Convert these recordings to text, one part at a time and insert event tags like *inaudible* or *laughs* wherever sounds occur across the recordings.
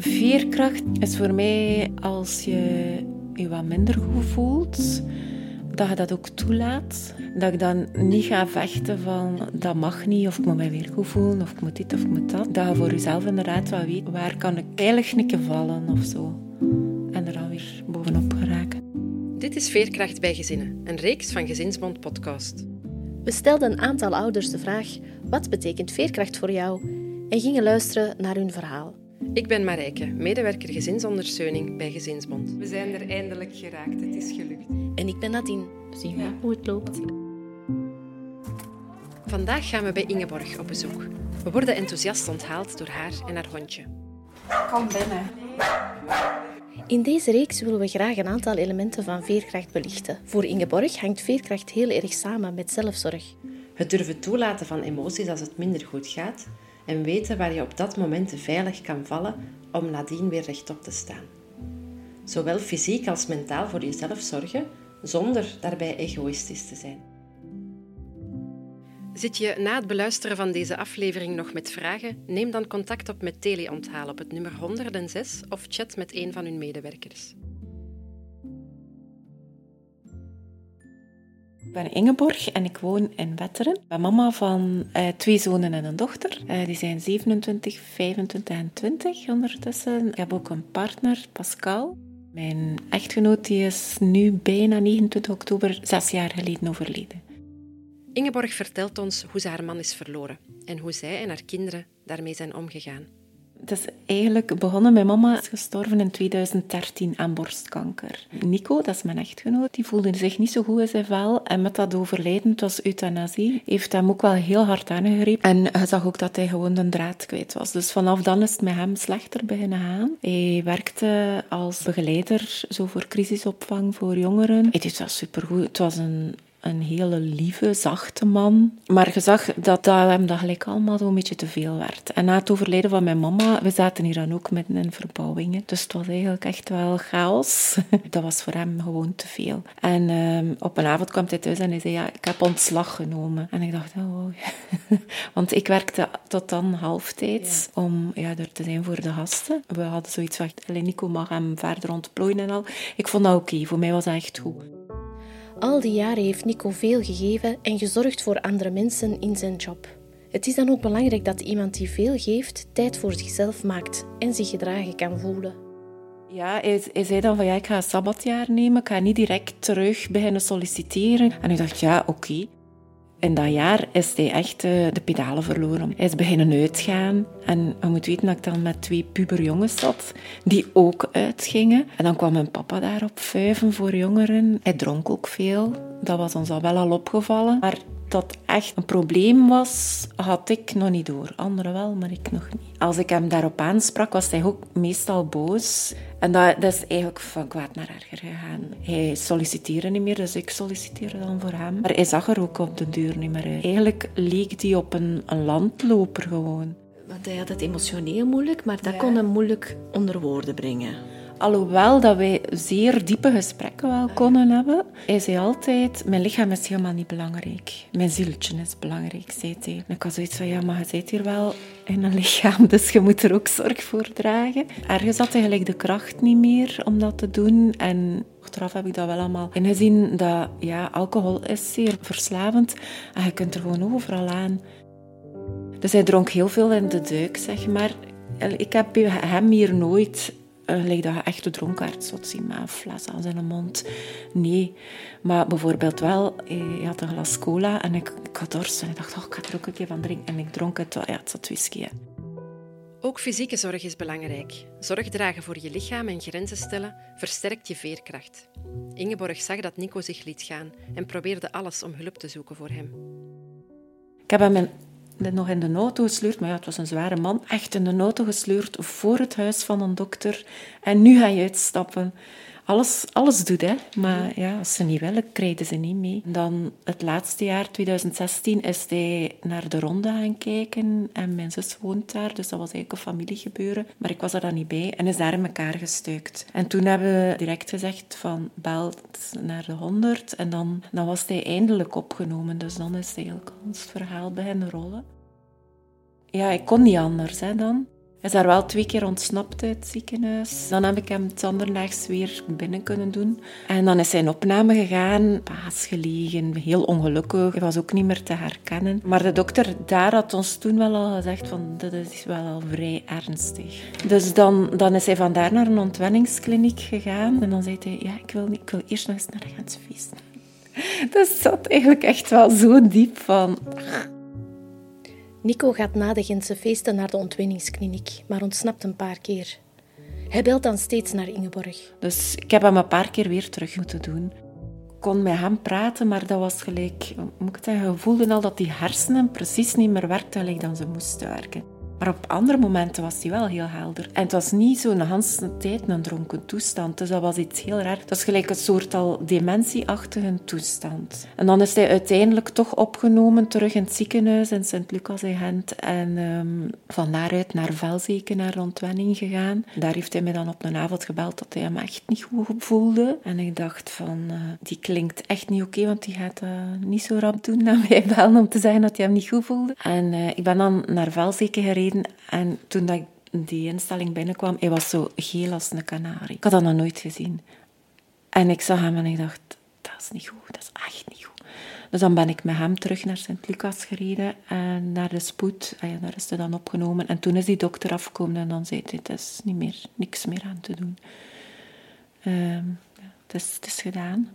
Veerkracht is voor mij als je je wat minder goed voelt, dat je dat ook toelaat. Dat ik dan niet ga vechten van dat mag niet, of ik moet mij weer goed voelen, of ik moet dit of ik moet dat. Dat je voor jezelf inderdaad wat weet, waar kan ik veilig nikken vallen of zo. En er dan weer bovenop geraken. Dit is Veerkracht bij Gezinnen, een reeks van Gezinsbond podcast. We stelden een aantal ouders de vraag: wat betekent veerkracht voor jou? En gingen luisteren naar hun verhaal. Ik ben Marijke, medewerker gezinsondersteuning bij Gezinsbond. We zijn er eindelijk geraakt, het is gelukt. En ik ben Nadine. We zien ja. hoe het loopt. Vandaag gaan we bij Ingeborg op bezoek. We worden enthousiast onthaald door haar en haar hondje. Kom binnen. In deze reeks willen we graag een aantal elementen van veerkracht belichten. Voor Ingeborg hangt veerkracht heel erg samen met zelfzorg. Het durven toelaten van emoties als het minder goed gaat en weten waar je op dat moment veilig kan vallen om nadien weer rechtop te staan. Zowel fysiek als mentaal voor jezelf zorgen, zonder daarbij egoïstisch te zijn. Zit je na het beluisteren van deze aflevering nog met vragen? Neem dan contact op met Teleonthaal op het nummer 106 of chat met een van hun medewerkers. Ik ben Ingeborg en ik woon in Wetteren. Ik ben mama van uh, twee zonen en een dochter. Uh, die zijn 27, 25 en 20 ondertussen. Ik heb ook een partner, Pascal. Mijn echtgenoot die is nu bijna 29 oktober zes jaar geleden overleden. Ingeborg vertelt ons hoe ze haar man is verloren en hoe zij en haar kinderen daarmee zijn omgegaan. Het is eigenlijk begonnen. Mijn mama is gestorven in 2013 aan borstkanker. Nico, dat is mijn echtgenoot, die voelde zich niet zo goed in zijn vel. En met dat overlijden, het was euthanasie, heeft hem ook wel heel hard aangegrepen. En hij zag ook dat hij gewoon de draad kwijt was. Dus vanaf dan is het met hem slechter beginnen gaan. Hij werkte als begeleider zo voor crisisopvang voor jongeren. Hij deed dat supergoed. Het was een een hele lieve, zachte man. Maar je zag dat, dat hem dat gelijk allemaal zo'n beetje te veel werd. En na het overlijden van mijn mama, we zaten hier dan ook midden in verbouwingen. Dus het was eigenlijk echt wel chaos. *laughs* Dat was voor hem gewoon te veel. En um, op een avond kwam hij thuis en hij zei, ja, ik heb ontslag genomen. En ik dacht, oh, *laughs* want ik werkte tot dan halftijds ja. om ja, er te zijn voor de gasten. We hadden zoiets van, Nico mag hem verder ontplooien en al. Ik vond dat oké, okay. voor mij was dat echt goed. Al die jaren heeft Nico veel gegeven en gezorgd voor andere mensen in zijn job. Het is dan ook belangrijk dat iemand die veel geeft, tijd voor zichzelf maakt en zich gedragen kan voelen. Ja, hij, zei dan van ja, ik ga een sabbatjaar nemen, ik ga niet direct terug beginnen solliciteren. En ik dacht ja, oké. In dat jaar is hij echt uh, de pedalen verloren. Hij is beginnen uitgaan. En je moet weten dat ik dan met twee puberjongens zat, die ook uitgingen. En dan kwam mijn papa daar op vuiven voor jongeren. Hij dronk ook veel. Dat was ons al wel al opgevallen. Maar dat echt een probleem was, had ik nog niet door. Anderen wel, maar ik nog niet. Als ik hem daarop aansprak, was hij ook meestal boos. En dat, dat is eigenlijk van kwaad naar erger gegaan. Hij solliciteerde niet meer, dus ik solliciteerde dan voor hem. Maar hij zag er ook op de deur niet meer uit. Eigenlijk leek hij op een, een landloper gewoon. Want hij had het emotioneel moeilijk, maar dat ja. kon hem moeilijk onder woorden brengen. Alhoewel dat wij zeer diepe gesprekken wel konden hebben, hij zei altijd, mijn lichaam is helemaal niet belangrijk. Mijn zieltje is belangrijk, zei hij. En ik had zoiets van, ja, maar je zit hier wel in een lichaam, dus je moet er ook zorg voor dragen. Ergens had hij gelijk de kracht niet meer om dat te doen. En achteraf heb ik dat wel allemaal ingezien, dat ja, alcohol is zeer verslavend. En je kunt er gewoon overal aan. Dus hij dronk heel veel in de duik, zeg maar. Ik heb hem hier nooit gelijk dat je echt de dronkaard zien met een fles aan zijn mond. Nee, maar bijvoorbeeld wel, hij had een glas cola en ik, ik had dorst en ik dacht, oh, ik ga er ook een keer van drinken. En ik dronk het, ja, het zat whisky. Hè. Ook fysieke zorg is belangrijk. Zorg dragen voor je lichaam en grenzen stellen versterkt je veerkracht. Ingeborg zag dat Nico zich liet gaan en probeerde alles om hulp te zoeken voor hem. Ik heb nog in de auto gesleurd. Maar ja, het was een zware man. Echt in de auto gesleurd voor het huis van een dokter. En nu ga je uitstappen. Alles, alles doet, hè. Maar ja, als ze niet willen, krijgen ze niet mee. Dan het laatste jaar, 2016, is hij naar de ronde gaan kijken. En mijn zus woont daar, dus dat was eigenlijk een familiegebeuren. Maar ik was er dan niet bij en is daar in elkaar gestuikt. En toen hebben we direct gezegd van, bel naar de 100. En dan, dan was hij eindelijk opgenomen. Dus dan is eigenlijk ons verhaal beginnen rollen. Ja, ik kon niet anders hè, dan. Is daar wel twee keer ontsnapt uit het ziekenhuis. Dan heb ik hem het anderdags weer binnen kunnen doen. En dan is zijn opname gegaan, paas gelegen, heel ongelukkig. Hij was ook niet meer te herkennen. Maar de dokter daar had ons toen wel al gezegd van, dit is wel al vrij ernstig. Dus dan, dan is hij vandaar naar een ontwenningskliniek gegaan. En dan zei hij, ja, ik wil, niet, ik wil eerst nog eens naar de Gensfeest. *laughs* Dus zat eigenlijk echt wel zo diep van... Nico gaat na de Gentse feesten naar de ontwenningskliniek, maar ontsnapt een paar keer. Hij belt dan steeds naar Ingeborg. Dus ik heb hem een paar keer weer terug moeten doen. Ik kon met hem praten, maar dat was gelijk... Moet ik zeggen, voelde al dat die hersenen precies niet meer werkten gelijk dan ze moesten werken. Maar op andere momenten was hij wel heel helder. En het was niet zo'n hele tijd een dronken toestand. Dus dat was iets heel raar. Dat is gelijk een soort al dementieachtige toestand. En dan is hij uiteindelijk toch opgenomen terug in het ziekenhuis in Sint-Lucas in Gent. En um, van daaruit naar Velzeken, naar ontwenning gegaan. Daar heeft hij me dan op een avond gebeld dat hij hem echt niet goed voelde. En ik dacht van, uh, die klinkt echt niet oké, want die gaat niet zo rap doen naar mij bellen om te zeggen dat hij hem niet goed voelde. En uh, ik ben dan naar Velzeken gereden en toen dat ik die instelling binnenkwam, hij was zo geel als een kanarie. Ik had dat nog nooit gezien. En ik zag hem en ik dacht, dat is niet goed, dat is echt niet goed. Dus dan ben ik met hem terug naar Sint-Lucas gereden en naar de spoed. Ah ja, daar is hij dan opgenomen. En toen is die dokter afgekomen en dan zei hij, het is niet meer, niks meer aan te doen. Um, het, is, het is gedaan.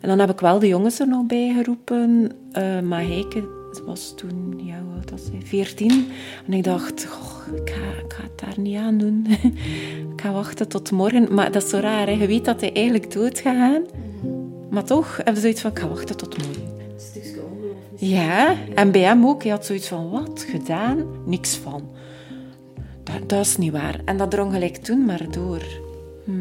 En dan heb ik wel de jongens er nog bij geroepen. Uh, maar Heike ze was toen, ja, wat was ze? 14. En ik dacht, goh, ik, ga, ik ga het daar niet aan doen. *laughs* ik ga wachten tot morgen. Maar dat is zo raar, hè? je weet dat hij eigenlijk dood gaat gaan. Maar toch hebben ze zoiets van, ik ga wachten tot morgen. Ja, en bij hem ook. Hij had zoiets van, wat, gedaan? Niks van. Dat, dat is niet waar. En dat drong gelijk toen maar door. Hm.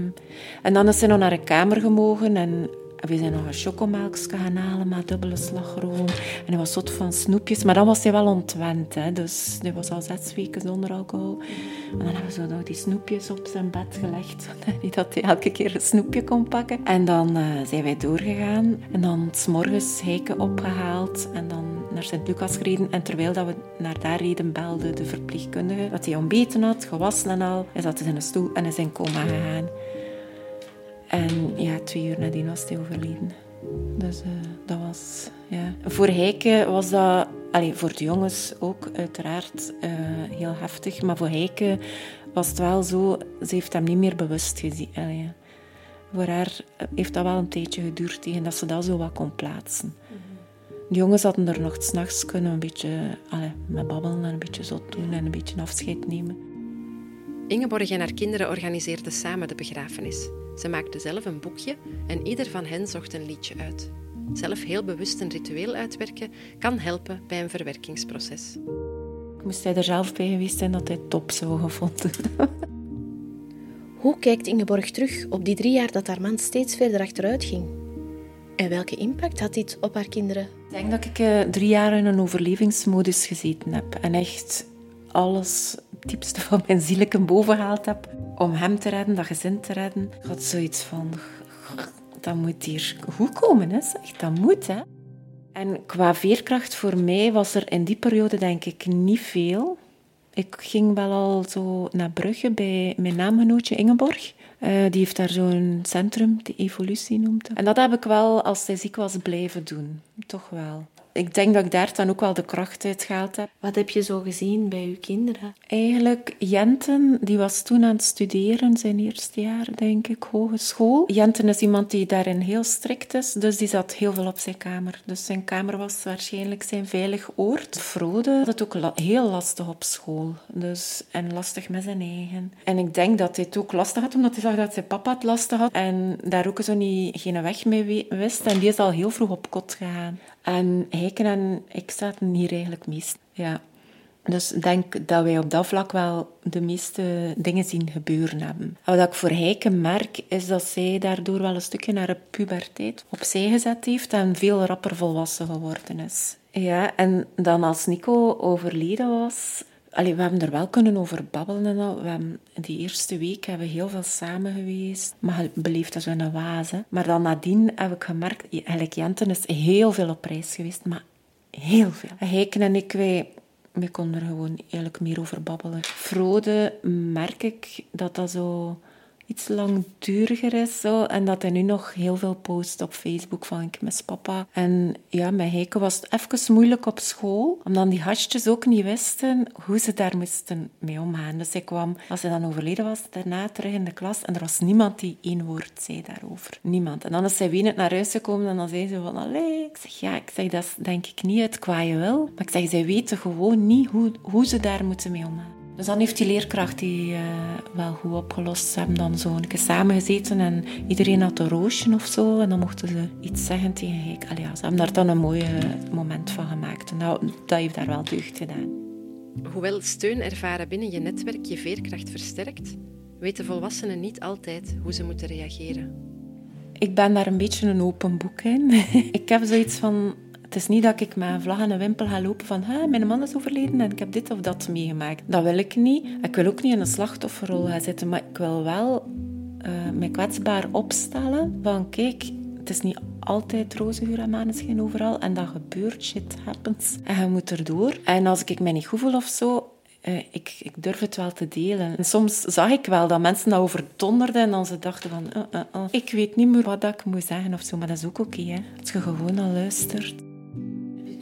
En dan is hij nog naar een kamer gemogen en we zijn nog een chocomelkje gaan halen met dubbele slagroom. En hij was soort van snoepjes. Maar dan was hij wel ontwend. Hè. Dus hij was al zes weken zonder alcohol. En dan hebben we zo nog die snoepjes op zijn bed gelegd. *laughs* dat hij elke keer een snoepje kon pakken. En dan uh, zijn wij doorgegaan. En dan s'morgens heken opgehaald. En dan naar Sint-Lucas gereden. En terwijl dat we naar daar reden, belde de verpleegkundige dat hij ontbeten had, gewassen en al. Hij zat in een stoel en is in coma gegaan. En ja, twee uur nadien was hij overleden. Dus uh, dat was... Ja. Voor Heike was dat... Allee, voor de jongens ook uiteraard uh, heel heftig. Maar voor Heike was het wel zo... Ze heeft hem niet meer bewust gezien. Allee, voor haar heeft dat wel een tijdje geduurd tegen dat ze dat zo wat kon plaatsen. De jongens hadden er nog s'nachts kunnen een beetje allee, met babbelen en een beetje zot doen en een beetje afscheid nemen. Ingeborg en haar kinderen organiseerden samen de begrafenis. Ze maakten zelf een boekje en ieder van hen zocht een liedje uit. Zelf heel bewust een ritueel uitwerken kan helpen bij een verwerkingsproces. Moest hij er zelf bij geweest zijn dat hij het top zou gevonden. Hoe kijkt Ingeborg terug op die drie jaar dat haar man steeds verder achteruit ging? En welke impact had dit op haar kinderen? Ik denk dat ik uh, drie jaar in een overlevingsmodus gezeten heb. En echt alles, diepste van mijn zieleken boven gehaald heb om hem te redden, dat gezin te redden. Ik had zoiets van, dat moet hier goed komen, hè? dat moet. Hè? En qua veerkracht voor mij was er in die periode denk ik niet veel. Ik ging wel al zo naar Brugge bij mijn naamgenootje Ingeborg. Uh, die heeft daar zo'n centrum, die Evolutie noemt. En dat heb ik wel, als zij ziek was, blijven doen. Toch wel ik denk dat ik daar dan ook wel de kracht uit gehaald heb. Wat heb je zo gezien bij je kinderen? Eigenlijk, Jenten, die was toen aan het studeren, zijn eerste jaar, denk ik, hogeschool. Jenten is iemand die daarin heel strikt is, dus die zat heel veel op zijn kamer. Dus zijn kamer was waarschijnlijk zijn veilig oord. Frode had het ook heel lastig op school. Dus, en lastig met zijn eigen. En ik denk dat hij het ook lastig had, omdat hij zag dat zijn papa het lastig had. En daar ook zo niet, geen weg mee wist. En die is al heel vroeg op kot gegaan. En Heiken en ik zaten hier eigenlijk meest. Ja. Dus ik denk dat wij op dat vlak wel de meeste dingen zien gebeuren hebben. Wat ik voor Heiken merk, is dat zij daardoor wel een stukje naar de puberteit opzij gezet heeft en veel rapper volwassen geworden is. Ja, en dan als Nico overleden was, Allee, we hebben er wel kunnen over babbelen en al. Die eerste week hebben we heel veel samen geweest. Maar beleefd als een wazen. Maar dan nadien heb ik gemerkt... Eigenlijk Jenten is heel veel op reis geweest. Maar heel veel. Heiken en ik, wij, we konden er gewoon eigenlijk meer over babbelen. Frode merk ik dat dat zo iets langduriger is. Zo. En dat hij nu nog heel veel post op Facebook van ik mis papa. En ja, met Heike was het even moeilijk op school. Omdat die gastjes ook niet wisten hoe ze daar moesten mee omgaan. Dus ik kwam, als hij dan overleden was, daarna terug in de klas. En er was niemand die één woord zei daarover. Niemand. En dan is zij wenend naar huis gekomen en dan zei ze van... Allee, ik zeg ja, ik zeg dat denk ik niet het kwaaie wil. Maar ik zeg, zij weten gewoon niet hoe, hoe ze daar moeten mee omgaan. Dus dan heeft die leerkracht die uh, wel goed opgelost. Ze hebben dan zo een keer samengezeten en iedereen had een roosje of zo. En dan mochten ze iets zeggen tegen Heek. Allee, ja, ze hebben daar dan een mooi moment van gemaakt. En dat, dat heeft daar wel deugd gedaan. Hoewel steun ervaren binnen je netwerk je veerkracht versterkt, weten volwassenen niet altijd hoe ze moeten reageren. Ik ben daar een beetje een open boek in. *laughs* ik heb zoiets van het is niet dat ik met een vlag en een wimpel ga lopen van mijn man is overleden en ik heb dit of dat meegemaakt. Dat wil ik niet. Ik wil ook niet in een slachtofferrol gaan zitten, maar ik wil wel uh, mij kwetsbaar opstellen van kijk, het is niet altijd roze geur en maneschijn overal en dat gebeurt, shit happens. En je moet erdoor. En als ik mij niet goed voel of zo, uh, ik, ik, durf het wel te delen. En soms zag ik wel dat mensen dat overdonderden en dan ze dachten van, uh, ik weet niet meer wat ik moet zeggen of zo, maar dat is ook oké, okay, als je gewoon al luistert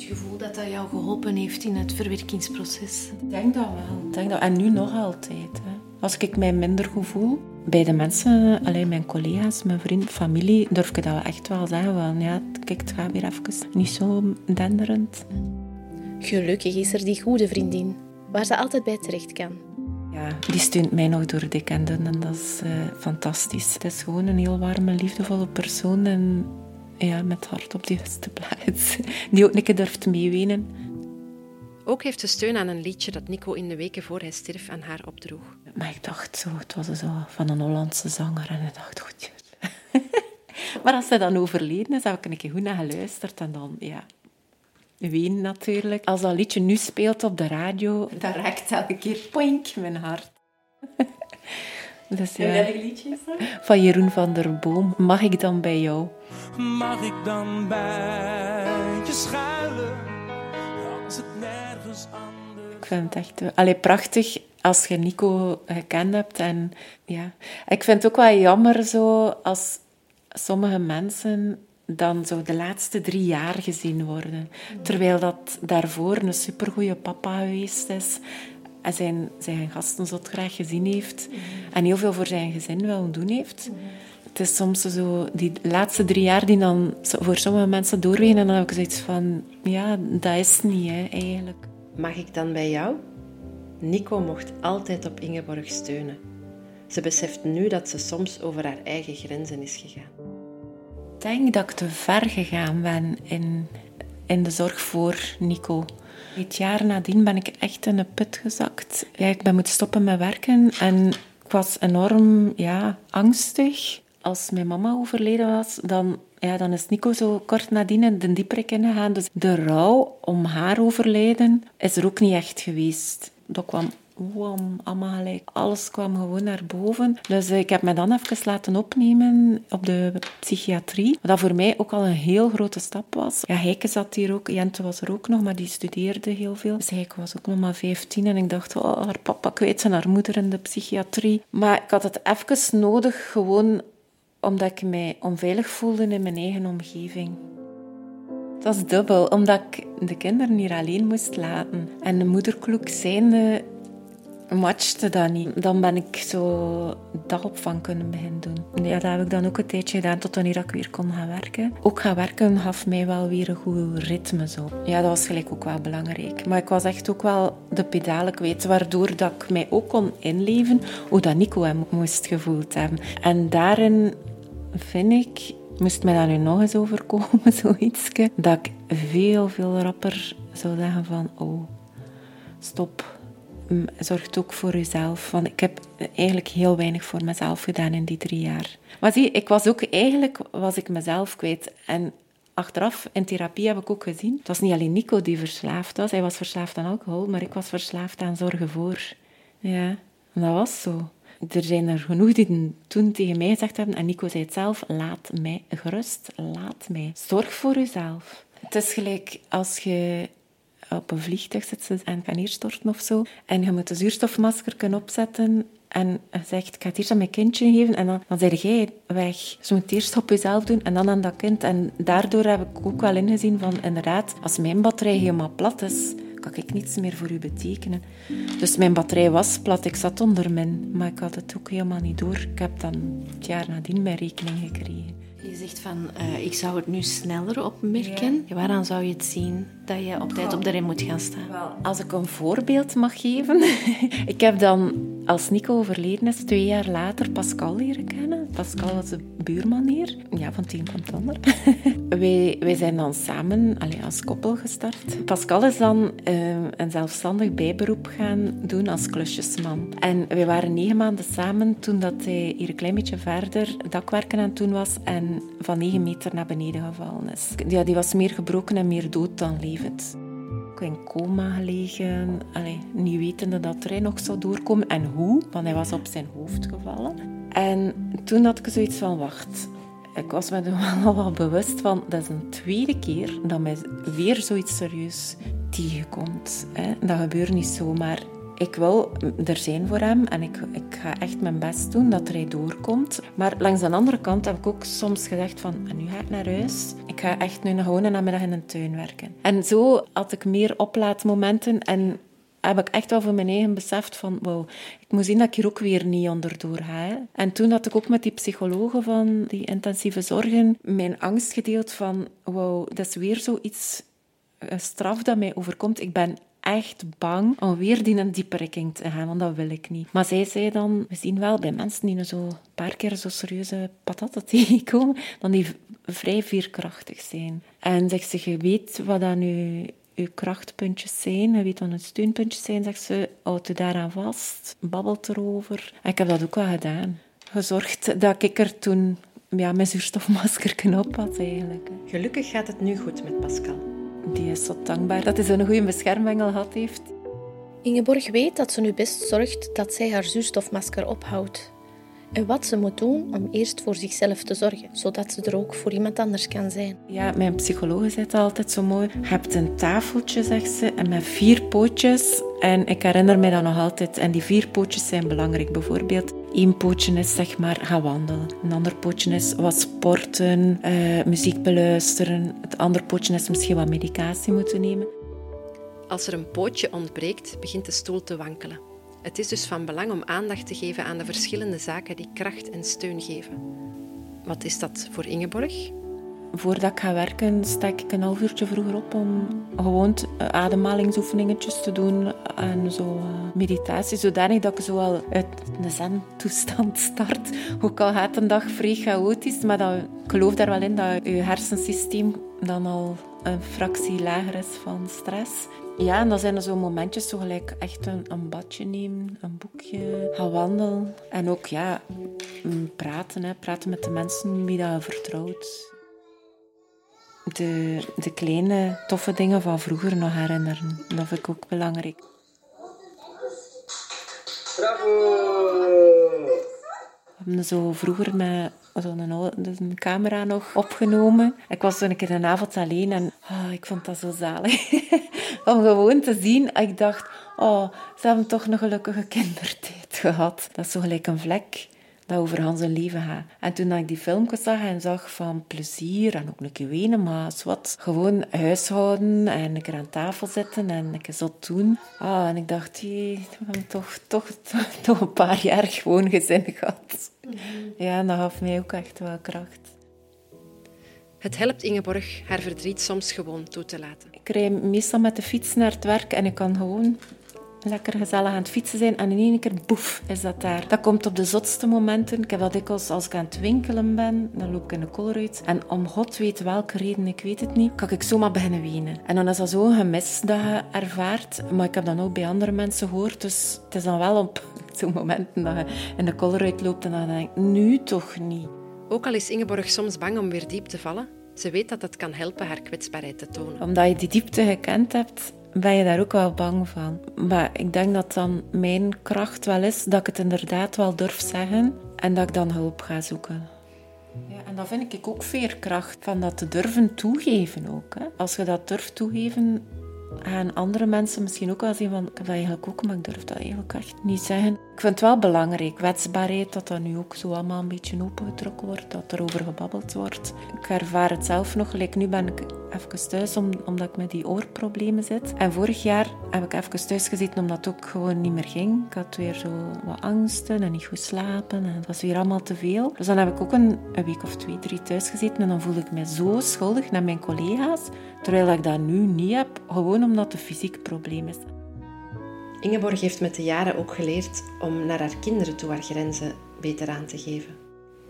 gevoel dat dat jou geholpen heeft in het verwerkingsproces? Ik denk dat wel. Ik denk dat, en nu nog altijd. Hè. Als ik mij minder goed voel, bij de mensen, alleen mijn collega's, mijn vrienden, familie, durf ik dat echt wel zeggen. Van, ja, kijk, het gaat weer even niet zo denderend. Gelukkig is er die goede vriendin, waar ze altijd bij terecht kan. Ja, die steunt mij nog door dik en dun en dat is uh, fantastisch. Het is gewoon een heel warme, liefdevolle persoon en ja, met hart op de juiste plaats. *laughs* Die ook een keer durft meewenen. Ook heeft ze steun aan een liedje dat Nico in de weken voor hij stierf aan haar opdroeg. Maar ik dacht zo, het was zo van een Hollandse zanger en ik dacht, goed. *laughs* maar als hij dan overleden is, heb ik een keer goed naar geluisterd en dan, ja, ween natuurlijk. Als dat liedje nu speelt op de radio, dan raakt elke keer poink mijn hart. *laughs* Dus, ja. En welk liedje is dat? Van Jeroen van der Boom. Mag ik dan bij jou? Mag ik dan bij je schuilen? Als het nergens anders... Ik vind het echt... Allee, prachtig als je Nico gekend hebt. En, ja. Ik vind het ook wel jammer zo als sommige mensen dan zo de laatste drie jaar gezien worden. Terwijl dat daarvoor een supergoeie papa geweest is en zijn, zijn gasten zo graag gezien heeft en heel veel voor zijn gezin wil doen heeft. Het is soms zo, die laatste drie jaar die dan voor sommige mensen doorwegen en dan heb ik zoiets van, ja, dat is niet hè, eigenlijk. Mag ik dan bij jou? Nico mocht altijd op Ingeborg steunen. Ze beseft nu dat ze soms over haar eigen grenzen is gegaan. Ik denk dat ik te ver gegaan ben in, in de zorg voor Nico. Het jaar nadien ben ik echt in een put gezakt. Ik ben moeten stoppen met werken en ik was enorm ja, angstig. Als mijn mama overleden was, dan, ja, dan is Nico zo kort nadien in de dieperik ingegaan. Dus de rouw om haar overlijden is er ook niet echt geweest. Dat kwam wam, allemaal gelijk. Alles kwam gewoon naar boven. Dus eh, ik heb me dan even laten opnemen op de psychiatrie. Wat voor mij ook al een heel grote stap was. Ja, Heike zat hier ook. Jente was er ook nog, maar die studeerde heel veel. Dus Heike was ook nog maar 15 en ik dacht, oh, haar papa kwijt en haar moeder in de psychiatrie. Maar ik had het even nodig, gewoon omdat ik mij onveilig voelde in mijn eigen omgeving. Dat is dubbel, omdat ik de kinderen hier alleen moest laten. En de moederkloek zijnde matchte dat niet. Dan ben ik zo dagopvang kunnen beginnen doen. Ja, dat heb ik dan ook een tijdje gedaan tot wanneer ik weer kon gaan werken. Ook gaan werken gaf mij wel weer een goed ritme. Zo. Ja, dat was gelijk ook wel belangrijk. Maar ik was echt ook wel de pedalen kwijt, waardoor dat ik mij ook kon inleven hoe dat Nico hem moest gevoeld hebben. En daarin vind ik moest mij daar nu nog eens overkomen, *laughs* zoiets, dat ik veel, veel rapper zou zeggen van, oh, stop, zorgt ook voor jezelf. Want ik heb eigenlijk heel weinig voor mezelf gedaan in die drie jaar. Maar zie, ik was ook eigenlijk was ik mezelf kwijt. En achteraf in therapie heb ik ook gezien, het was niet alleen Nico die verslaafd was. Hij was verslaafd aan alcohol, maar ik was verslaafd aan zorgen voor. Ja, dat was zo. Er zijn er genoeg die toen tegen mij gezegd hebben, en Nico zei het zelf, laat mij gerust, laat mij. Zorg voor jezelf. Het is gelijk als je op een vliegtuig zitten en gaan neerstorten of zo. En je moet een zuurstofmasker kunnen opzetten en je zegt, ik ga het eerst aan mijn kindje geven. En dan, dan zeg jij weg. Dus je moet het eerst op jezelf doen en dan aan dat kind. En daardoor heb ik ook wel ingezien van, inderdaad, als mijn batterij helemaal plat is, kan ik niets meer voor u betekenen. Dus mijn batterij was plat, ik zat onder min. Maar ik had het ook helemaal niet door. Ik heb dan het jaar nadien mijn rekening gekregen. Je zegt van, uh, ik zou het nu sneller opmerken. Ja. Waaraan zou je het zien dat je op tijd op de rem moet gaan staan? Als ik een voorbeeld mag geven. *laughs* ik heb dan, als Nico overleden is, twee jaar later Pascal leren kennen. Pascal was de buurman hier. Ja, van tien van het ander. *laughs* wij, wij zijn dan samen allee, als koppel gestart. Pascal is dan uh, een zelfstandig bijberoep gaan doen als klusjesman. En wij waren negen maanden samen toen dat hij hier een klein beetje verder dakwerken aan het doen was en van negen meter naar beneden gevallen is. Ja, die was meer gebroken en meer dood dan levend. Ik in coma gelegen, niet wetende dat hij nog zou doorkomen en hoe, want hij was op zijn hoofd gevallen. En toen had ik zoiets van, wacht, ik was me er *laughs* wel wel bewust van, dat is een tweede keer dat mij weer zoiets serieus tegenkomt. Dat gebeurt niet zomaar ik wil er zijn voor hem en ik, ik ga echt mijn best doen dat hij doorkomt. Maar langs de andere kant heb ik ook soms gezegd van, nu ga ik naar huis. Ik ga echt nu gewoon een namiddag in een tuin werken. En zo had ik meer oplaadmomenten en heb ik echt wel voor mijn eigen beseft van, wow, ik moet zien dat ik hier ook weer niet onderdoor ga. En toen had ik ook met die psychologen van die intensieve zorgen mijn angst gedeeld van, wow, dat is weer zoiets, een straf dat mij overkomt. Ik ben echt bang om weer die een dieperikking te gaan, want dat wil ik niet. Maar zij zei dan, we zien wel bij mensen die zo een paar keer zo serieuze patatten tegenkomen, *laughs* dan die vrij veerkrachtig zijn. En zegt ze, je weet wat dan nu krachtpuntjes zijn. Je weet wat een steunpuntjes zijn, zegt ze. Houd u daaraan vast. Babbelt erover. En ik heb dat ook wel gedaan. Gezorgd dat ik er toen ja, mijn zuurstofmasker *laughs* op had eigenlijk. Gelukkig gaat het nu goed met Pascal. Die is zo dankbaar dat hij zo'n goede beschermengel gehad heeft. Ingeborg weet dat ze nu best zorgt dat zij haar zuurstofmasker ophoudt. En wat ze moet doen om eerst voor zichzelf te zorgen, zodat ze er ook voor iemand anders kan zijn. Ja, mijn psycholoog zei het altijd zo mooi. Je hebt een tafeltje, zegt ze, en met vier pootjes. En ik herinner me dat nog altijd. En die vier pootjes zijn belangrijk. Bijvoorbeeld, één pootje is zeg maar gaan wandelen. Een ander pootje is wat sporten, uh, muziek beluisteren. Het andere pootje is misschien wat medicatie moeten nemen. Als er een pootje ontbreekt, begint de stoel te wankelen. Het is dus van belang om aandacht te geven aan de verschillende zaken die kracht en steun geven. Wat is dat voor Ingeborg? Voordat ik ga werken, sta ik een half uurtje vroeger op om gewoon ademhalingsoefeningetjes te doen en zo uh, meditatie, zodanig dat ik zo al uit de zen-toestand start. *laughs* Ook al gaat een dag vrij chaotisch, maar dat, ik geloof daar wel in dat je hersensysteem dan al een fractie lager is van stress. Ja, en dan zijn er zo momentjes, zo gelijk echt een, een badje nemen, een boekje, gaan wandelen. En ook ja, praten, hè. praten met de mensen wie dat je vertrouwt. De, de kleine, toffe dingen van vroeger nog herinneren. Dat vind ik ook belangrijk. Bravo! We hebben zo vroeger met zo'n dus een camera nog opgenomen. Ik was toen een keer een avond alleen en oh, ik vond dat zo zalig. *laughs* Om gewoon te zien, ik dacht, oh, ze hebben toch een gelukkige kindertijd gehad. Dat is zo gelijk een vlek dat over hans leven gaat. En toen ik die filmpjes zag en zag van plezier en ook een keer wenen, maar wat, gewoon huishouden en een keer aan tafel zitten en een keer zo doen. Ah, en ik dacht, hebben toch, toch, toch, *laughs* toch een paar jaar gewoon gezin gehad. Ja, en dat gaf mij ook echt wel kracht. Het helpt Ingeborg haar verdriet soms gewoon toe te laten. Ik rij meestal met de fiets naar het werk en ik kan gewoon lekker gezellig aan het fietsen zijn en in één keer, boef, is dat daar. Dat komt op de zotste momenten. Ik heb dat dikwijls als ik aan het winkelen ben, dan loop ik in de Colruyt. En om god weet welke reden, ik weet het niet, kan ik zomaar beginnen wenen. En dan is dat zo'n gemis dat je ervaart. Maar ik heb dat ook bij andere mensen gehoord, dus het is dan wel op *laughs* zo'n momenten dat je in de Colruyt loopt en dan denk ik, nu toch niet. Ook al is Ingeborg soms bang om weer diep te vallen, ze weet dat het kan helpen haar kwetsbaarheid te tonen. Omdat je die diepte gekend hebt, ben je daar ook wel bang van. Maar ik denk dat dan mijn kracht wel is dat ik het inderdaad wel durf zeggen en dat ik dan hulp ga zoeken. Ja, en dat vind ik ook veerkracht, van dat te durven toegeven ook. Hè. Als je dat durft toegeven, gaan andere mensen misschien ook wel zien van, ik heb dat eigenlijk ook, maar ik durf dat eigenlijk echt niet zeggen. Ik vind het wel belangrijk, kwetsbaarheid, dat dat nu ook zo allemaal een beetje opengetrokken wordt, dat er over gebabbeld wordt. Ik ervaar het zelf nog, nu ben ik even thuis omdat ik met die oorproblemen zit. En vorig jaar heb ik even thuis gezeten omdat het ook gewoon niet meer ging. Ik had weer zo wat angsten en niet goed slapen en het was weer allemaal te veel. Dus dan heb ik ook een, een week of twee, drie thuis gezeten en dan voelde ik me zo schuldig naar mijn collega's, terwijl ik dat nu niet heb, gewoon omdat het een fysiek probleem is. Ingeborg heeft met de jaren ook geleerd om naar haar kinderen toe haar grenzen beter aan te geven.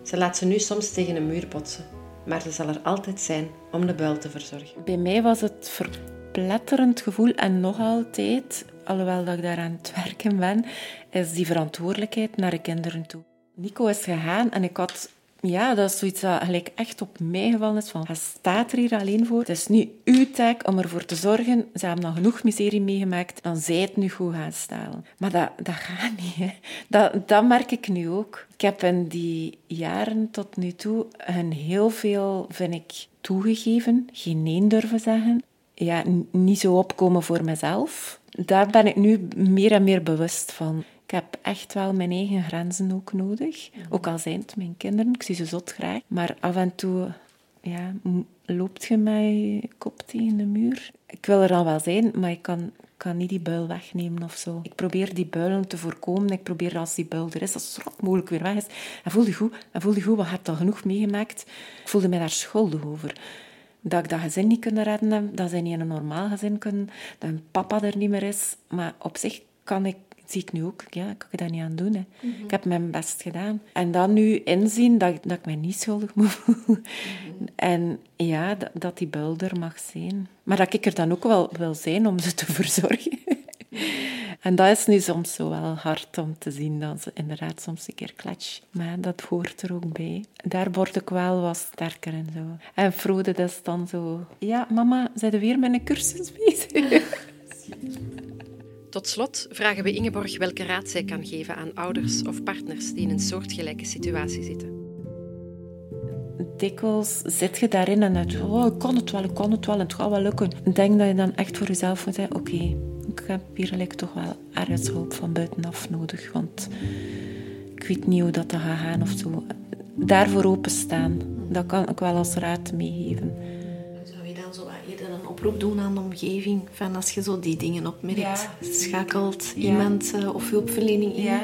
Ze laat ze nu soms tegen een muur botsen, maar ze zal er altijd zijn om de buil te verzorgen. Bij mij was het verpletterend gevoel en nog altijd, alhoewel dat ik daar aan het werken ben, is die verantwoordelijkheid naar de kinderen toe. Nico is gegaan en ik had ja, dat is zoiets dat gelijk echt op mij gevallen is. Van, hij staat er hier alleen voor. Het is nu uw taak om ervoor te zorgen. Ze hebben nog genoeg miserie meegemaakt. Dan zij het nu goed gaan stellen. Maar dat, dat gaat niet. Dat, dat merk ik nu ook. Ik heb in die jaren tot nu toe een heel veel, vind ik, toegegeven. Geen nee durven zeggen. Ja, niet zo opkomen voor mezelf. Daar ben ik nu meer en meer bewust van. Ik heb echt wel mijn eigen grenzen ook nodig. Ook al zijn het mijn kinderen, ik zie ze zot graag. Maar af en toe ja, loopt je mij kop tegen de muur. Ik wil er dan wel zijn, maar ik kan, kan niet die buil wegnemen of zo. Ik probeer die builen te voorkomen. Ik probeer als die buil er is, als het zo mogelijk weer weg is. En voel je goed, en voel je goed, wat heb je al genoeg meegemaakt? Ik voelde mij daar schuldig over dat ik dat gezin niet kunnen redden dat zij niet in een normaal gezin kunnen, dat een papa er niet meer is. Maar op zich kan ik zie ik nu ook, ja, ik kan ik dat niet aan doen. Hè. Mhm. Ik heb mijn best gedaan. En dan nu inzien dat, dat ik mij niet schuldig moet voelen. Mhm. En ja, dat, dat, die buil er mag zijn. Maar dat ik er dan ook wel wil zijn om ze te *laughs* verzorgen. En dat is nu soms zo wel hard om te zien, dat ze inderdaad soms een keer klets. Maar dat hoort er ook bij. Daar word ik wel wat sterker en zo. En Frode, dat is dan zo... Ja, mama, zijn we weer met een cursus bezig? *laughs* Tot slot vragen we Ingeborg welke raad zij kan geven aan ouders of partners die in een soortgelijke situatie zitten. Dikwijls zit je daarin en het, oh, ik kan het wel, ik kan het wel, het gaat wel lukken. Denk dat je dan echt voor jezelf moet zeggen, oké, ik heb hier toch wel ergens hulp van buitenaf nodig, want ik weet niet hoe dat gaat gaan of zo. Daarvoor openstaan, dat kan ik wel als raad meegeven oproep doen aan de omgeving. Van als je zo die dingen opmerkt, schakelt iemand uh, of hulpverlening in.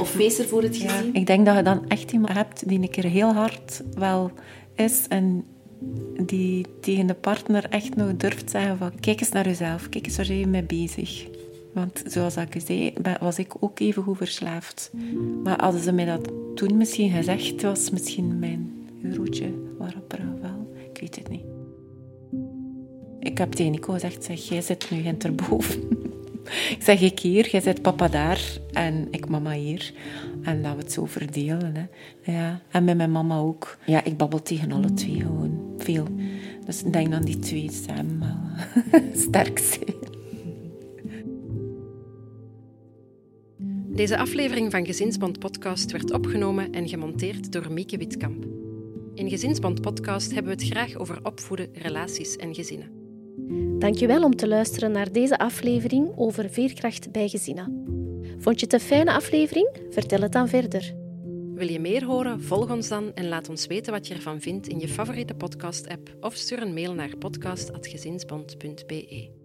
Of wees er voor het gezin. Ik denk dat je dan echt iemand hebt die een keer heel hard wel is en die tegen de partner echt nog durft zeggen van kijk eens naar jezelf, kijk eens waar je mee bezig. Want zoals ik zei, was ik ook even goed verslaafd. Maar hadden ze mij dat toen misschien gezegd, was misschien mijn eurotje waarop er wel. Ik weet het niet. Ik heb tegen Nico gezegd, zeg, jij zit nu erboven. *laughs* ik zeg, ik hier, jij zit papa daar en ik mama hier. En dat we het zo verdelen. Hè. Ja. En met mijn mama ook. Ja, ik babbel tegen alle twee gewoon veel. Dus ik denk dat die twee samen *laughs* sterk zijn. Deze aflevering van Gezinsband Podcast werd opgenomen en gemonteerd door Mieke Witkamp. In Gezinsband Podcast hebben we het graag over opvoeden, relaties en gezinnen. Dankjewel om te luisteren naar deze aflevering over veerkracht bij gezinnen. Vond je het een fijne aflevering? Vertel het dan verder. Wil je meer horen? Volg ons dan en laat ons weten wat je ervan vindt in je favoriete podcast-app of stuur een mail naar podcast.gezinsband.be.